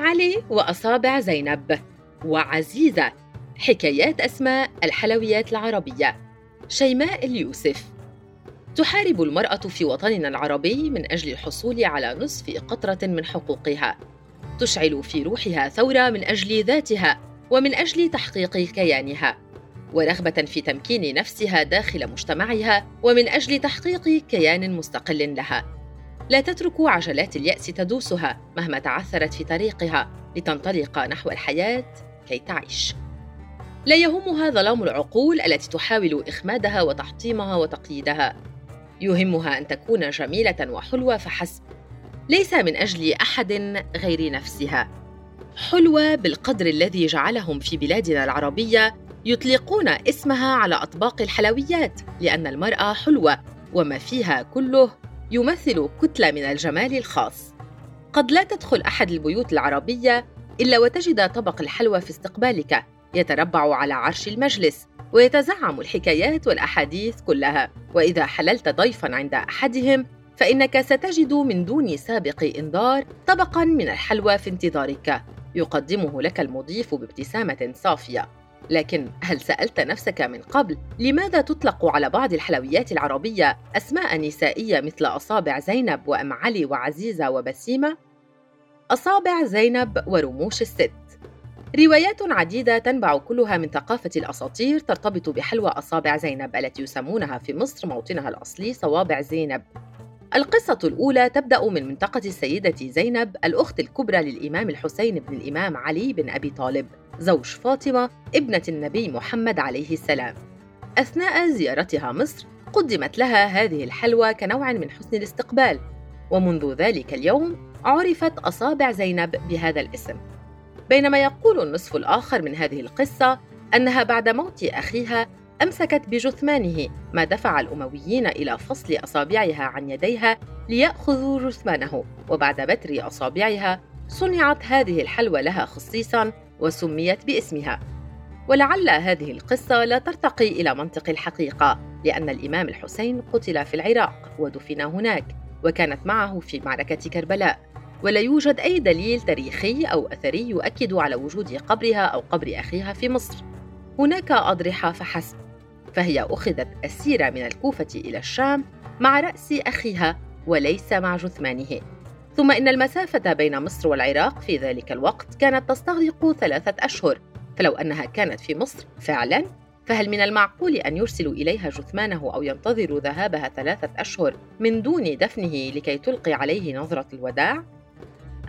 علي وأصابع زينب وعزيزة. حكايات أسماء الحلويات العربية. شيماء اليوسف. تحارب المرأة في وطننا العربي من أجل الحصول على نصف قطرة من حقوقها. تشعل في روحها ثورة من أجل ذاتها ومن أجل تحقيق كيانها. ورغبة في تمكين نفسها داخل مجتمعها ومن أجل تحقيق كيان مستقل لها. لا تترك عجلات اليأس تدوسها مهما تعثرت في طريقها لتنطلق نحو الحياة كي تعيش. لا يهمها ظلام العقول التي تحاول إخمادها وتحطيمها وتقييدها. يهمها أن تكون جميلة وحلوة فحسب. ليس من أجل أحد غير نفسها. حلوة بالقدر الذي جعلهم في بلادنا العربية يطلقون اسمها على أطباق الحلويات لأن المرأة حلوة وما فيها كله يمثل كتلة من الجمال الخاص. قد لا تدخل أحد البيوت العربية إلا وتجد طبق الحلوى في استقبالك يتربع على عرش المجلس ويتزعم الحكايات والأحاديث كلها. وإذا حللت ضيفاً عند أحدهم فإنك ستجد من دون سابق إنذار طبقاً من الحلوى في انتظارك. يقدمه لك المضيف بابتسامة صافية. لكن هل سألت نفسك من قبل لماذا تطلق على بعض الحلويات العربية أسماء نسائية مثل أصابع زينب وأم علي وعزيزة وبسيمة؟ أصابع زينب ورموش الست روايات عديدة تنبع كلها من ثقافة الأساطير ترتبط بحلوى أصابع زينب التي يسمونها في مصر موطنها الأصلي صوابع زينب القصة الأولى تبدأ من منطقة السيدة زينب الأخت الكبرى للإمام الحسين بن الإمام علي بن أبي طالب زوج فاطمة ابنة النبي محمد عليه السلام. أثناء زيارتها مصر قدمت لها هذه الحلوى كنوع من حسن الاستقبال ومنذ ذلك اليوم عرفت أصابع زينب بهذا الاسم. بينما يقول النصف الآخر من هذه القصة أنها بعد موت أخيها أمسكت بجثمانه ما دفع الأمويين إلى فصل أصابعها عن يديها ليأخذوا جثمانه. وبعد بتر أصابعها صنعت هذه الحلوى لها خصيصاً وسميت باسمها. ولعل هذه القصة لا ترتقي إلى منطق الحقيقة لأن الإمام الحسين قتل في العراق ودفن هناك وكانت معه في معركة كربلاء. ولا يوجد أي دليل تاريخي أو أثري يؤكد على وجود قبرها أو قبر أخيها في مصر. هناك أضرحة فحسب. فهي أخذت أسيرة من الكوفة إلى الشام مع رأس أخيها وليس مع جثمانه. ثم إن المسافة بين مصر والعراق في ذلك الوقت كانت تستغرق ثلاثة أشهر. فلو أنها كانت في مصر فعلا فهل من المعقول أن يرسلوا إليها جثمانه أو ينتظروا ذهابها ثلاثة أشهر من دون دفنه لكي تلقي عليه نظرة الوداع؟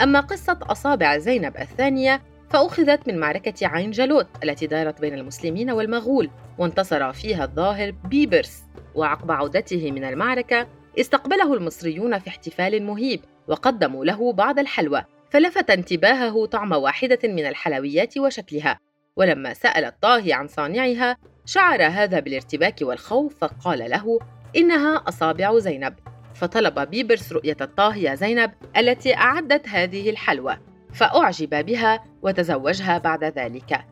أما قصة أصابع زينب الثانية فأخذت من معركة عين جالوت التي دارت بين المسلمين والمغول. وانتصر فيها الظاهر بيبرس وعقب عودته من المعركة استقبله المصريون في احتفال مهيب وقدموا له بعض الحلوى فلفت انتباهه طعم واحدة من الحلويات وشكلها. ولما سأل الطاهي عن صانعها شعر هذا بالارتباك والخوف فقال له إنها أصابع زينب فطلب بيبرس رؤية الطاهية زينب التي أعدت هذه الحلوى فأعجب بها وتزوجها بعد ذلك.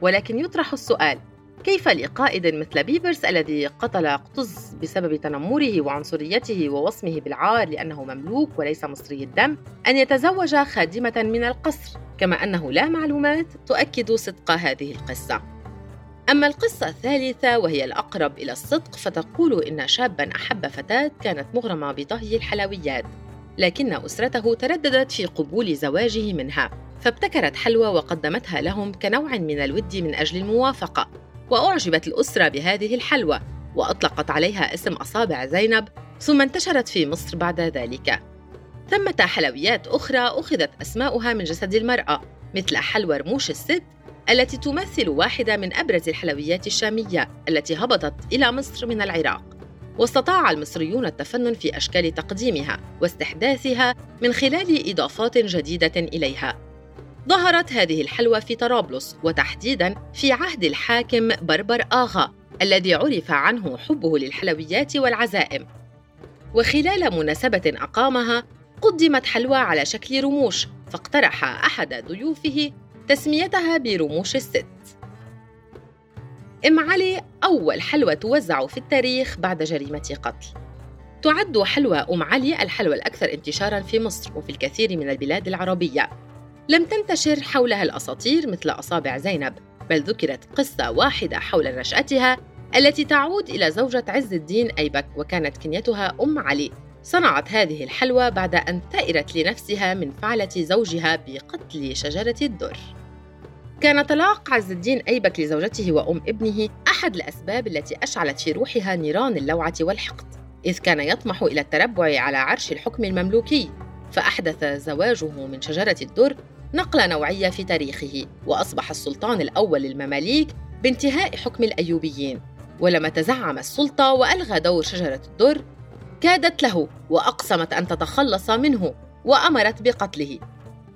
ولكن يطرح السؤال كيف لقائد مثل بيبرس الذي قتل قطز بسبب تنمره وعنصريته ووصمه بالعار لأنه مملوك وليس مصري الدم؟ أن يتزوج خادمة من القصر. كما أنه لا معلومات تؤكد صدق هذه القصة. أما القصة الثالثة وهي الأقرب إلى الصدق فتقول إن شابا أحب فتاة كانت مغرمة بطهي الحلويات لكن أسرته ترددت في قبول زواجه منها فابتكرت حلوى وقدمتها لهم كنوع من الود من أجل الموافقة. وأعجبت الأسرة بهذه الحلوى وأطلقت عليها اسم أصابع زينب ثم انتشرت في مصر بعد ذلك. ثمة حلويات أخرى أخذت أسماؤها من جسد المرأة مثل حلوى رموش الست التي تمثل واحدة من أبرز الحلويات الشامية التي هبطت إلى مصر من العراق. واستطاع المصريون التفنن في أشكال تقديمها واستحداثها من خلال إضافات جديدة إليها. ظهرت هذه الحلوى في طرابلس وتحديدا في عهد الحاكم بربر آغا الذي عرف عنه حبه للحلويات والعزائم. وخلال مناسبة أقامها قدمت حلوى على شكل رموش فاقترح أحد ضيوفه تسميتها برموش الست. أم علي أول حلوى توزع في التاريخ بعد جريمة قتل. تعد حلوى أم علي الحلوى الأكثر انتشاراً في مصر وفي الكثير من البلاد العربية. لم تنتشر حولها الأساطير مثل أصابع زينب بل ذكرت قصة واحدة حول نشأتها التي تعود إلى زوجة عز الدين أيبك وكانت كنيتها أم علي. صنعت هذه الحلوى بعد أن ثأرت لنفسها من فعلة زوجها بقتل شجرة الدر. كان طلاق عز الدين أيبك لزوجته وأم ابنه أحد الأسباب التي أشعلت في روحها نيران اللوعة والحقد إذ كان يطمح إلى التربع على عرش الحكم المملوكي فأحدث زواجه من شجرة الدر نقلة نوعية في تاريخه وأصبح السلطان الأول للمماليك بانتهاء حكم الأيوبيين. ولما تزعم السلطة وألغى دور شجرة الدر كادت له وأقسمت أن تتخلص منه وأمرت بقتله.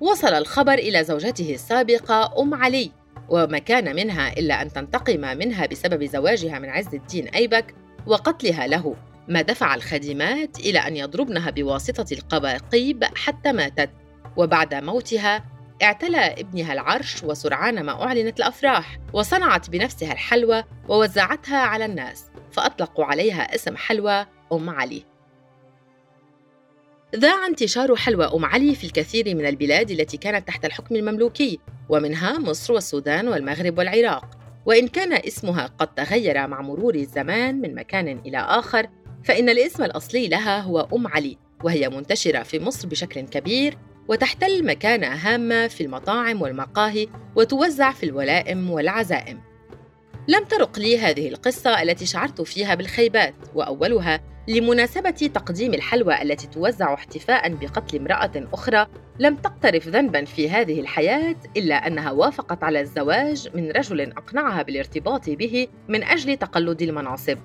وصل الخبر إلى زوجته السابقة أم علي وما كان منها إلا أن تنتقم منها بسبب زواجها من عز الدين أيبك وقتلها له. ما دفع الخادمات إلى أن يضربنها بواسطة القباقيب حتى ماتت. وبعد موتها اعتلى ابنها العرش وسرعان ما أعلنت الأفراح وصنعت بنفسها الحلوى ووزعتها على الناس فأطلقوا عليها اسم حلوى أم علي. ذاع انتشار حلوى أم علي في الكثير من البلاد التي كانت تحت الحكم المملوكي ومنها مصر والسودان والمغرب والعراق. وإن كان اسمها قد تغير مع مرور الزمان من مكان إلى آخر فإن الاسم الأصلي لها هو أم علي وهي منتشرة في مصر بشكل كبير وتحتل مكانة هامة في المطاعم والمقاهي وتوزع في الولائم والعزائم. لم ترق لي هذه القصة التي شعرت فيها بالخيبات وأولها لمناسبة تقديم الحلوى التي توزع احتفاء بقتل امرأة أخرى لم تقترف ذنبا في هذه الحياة إلا أنها وافقت على الزواج من رجل أقنعها بالارتباط به من أجل تقلد المناصب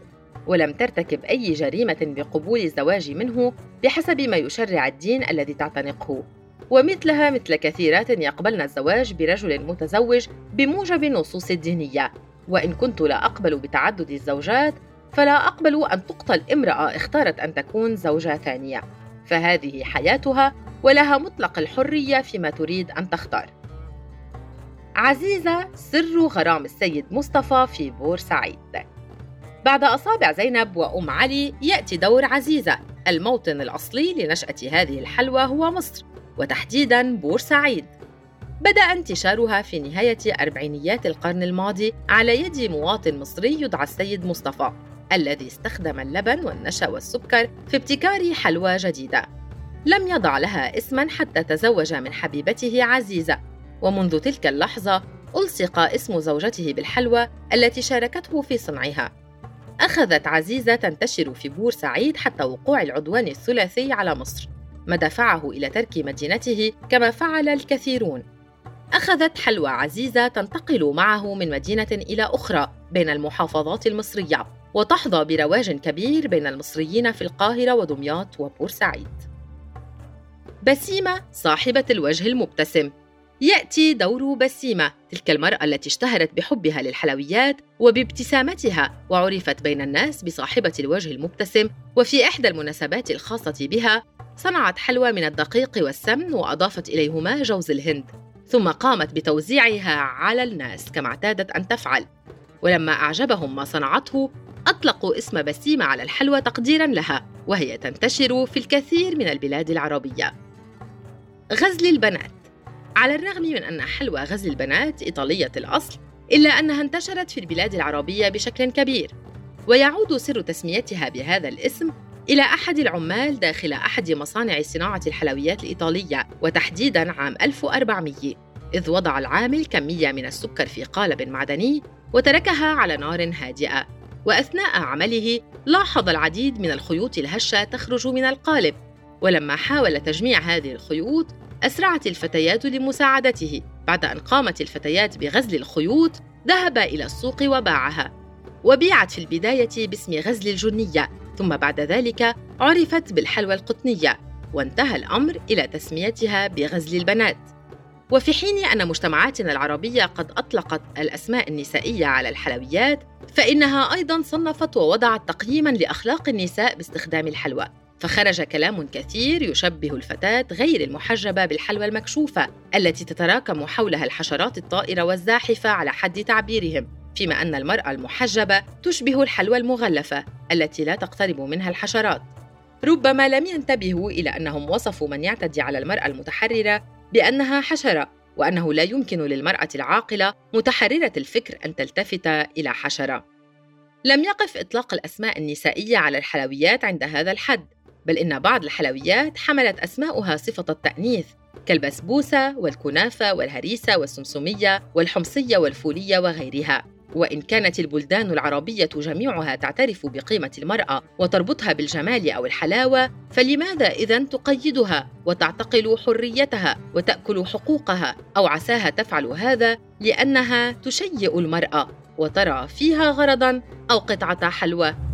ولم ترتكب أي جريمة بقبول الزواج منه بحسب ما يشرع الدين الذي تعتنقه ومثلها مثل كثيرات يقبلن الزواج برجل متزوج بموجب النصوص الدينية وإن كنت لا أقبل بتعدد الزوجات فلا أقبل أن تقتل امرأة اختارت أن تكون زوجة ثانية. فهذه حياتها ولها مطلق الحرية فيما تريد أن تختار. عزيزة سر غرام السيد مصطفى في بورسعيد. بعد أصابع زينب وأم علي يأتي دور عزيزة. الموطن الأصلي لنشأة هذه الحلوى هو مصر. وتحديداً بورسعيد بدأ انتشارها في نهاية أربعينيات القرن الماضي على يد مواطن مصري يدعى السيد مصطفى الذي استخدم اللبن والنشا والسكر في ابتكار حلوى جديدة. لم يضع لها اسما حتى تزوج من حبيبته عزيزة. ومنذ تلك اللحظة ألصق اسم زوجته بالحلوى التي شاركته في صنعها. أخذت عزيزة تنتشر في بورسعيد حتى وقوع العدوان الثلاثي على مصر. ما دفعه إلى ترك مدينته كما فعل الكثيرون. أخذت حلوى عزيزة تنتقل معه من مدينة إلى أخرى بين المحافظات المصرية وتحظى برواج كبير بين المصريين في القاهرة ودمياط وبورسعيد. بسيمة صاحبة الوجه المبتسم. يأتي دور بسيمة تلك المرأة التي اشتهرت بحبها للحلويات وبابتسامتها وعرفت بين الناس بصاحبة الوجه المبتسم وفي إحدى المناسبات الخاصة بها صنعت حلوى من الدقيق والسمن وأضافت إليهما جوز الهند ثم قامت بتوزيعها على الناس كما اعتادت أن تفعل. ولما أعجبهم ما صنعته أطلقوا اسم بسيمة على الحلوى تقديراً لها وهي تنتشر في الكثير من البلاد العربية. غزل البنات على الرغم من أن حلوى غزل البنات إيطالية الأصل إلا أنها انتشرت في البلاد العربية بشكل كبير ويعود سر تسميتها بهذا الاسم إلى أحد العمال داخل أحد مصانع صناعة الحلويات الإيطالية وتحديداً عام 1400 إذ وضع العامل كمية من السكر في قالب معدني وتركها على نار هادئة. وأثناء عمله لاحظ العديد من الخيوط الهشة تخرج من القالب ولما حاول تجميع هذه الخيوط أسرعت الفتيات لمساعدته. بعد أن قامت الفتيات بغزل الخيوط ذهب إلى السوق وباعها. وبيعت في البداية باسم غزل الجنية. ثم بعد ذلك عرفت بالحلوى القطنية. وانتهى الأمر إلى تسميتها بغزل البنات. وفي حين أن مجتمعاتنا العربية قد أطلقت الأسماء النسائية على الحلويات فإنها أيضاً صنفت ووضعت تقييماً لأخلاق النساء باستخدام الحلوى. فخرج كلام كثير يشبه الفتاة غير المحجبة بالحلوى المكشوفة التي تتراكم حولها الحشرات الطائرة والزاحفة على حد تعبيرهم فيما أن المرأة المحجبة تشبه الحلوى المغلفة التي لا تقترب منها الحشرات ربما لم ينتبهوا إلى أنهم وصفوا من يعتدي على المرأة المتحررة بأنها حشرة وأنه لا يمكن للمرأة العاقلة متحررة الفكر أن تلتفت إلى حشرة. لم يقف إطلاق الأسماء النسائية على الحلويات عند هذا الحد، بل إن بعض الحلويات حملت أسماؤها صفة التأنيث كالبسبوسة والكنافة والهريسة والسمسمية والحمصية والفولية وغيرها. وإن كانت البلدان العربية جميعها تعترف بقيمة المرأة وتربطها بالجمال أو الحلاوة، فلماذا إذا تقيدها وتعتقل حريتها وتأكل حقوقها أو عساها تفعل هذا لأنها تشيئ المرأة وترى فيها غرضا أو قطعة حلوى؟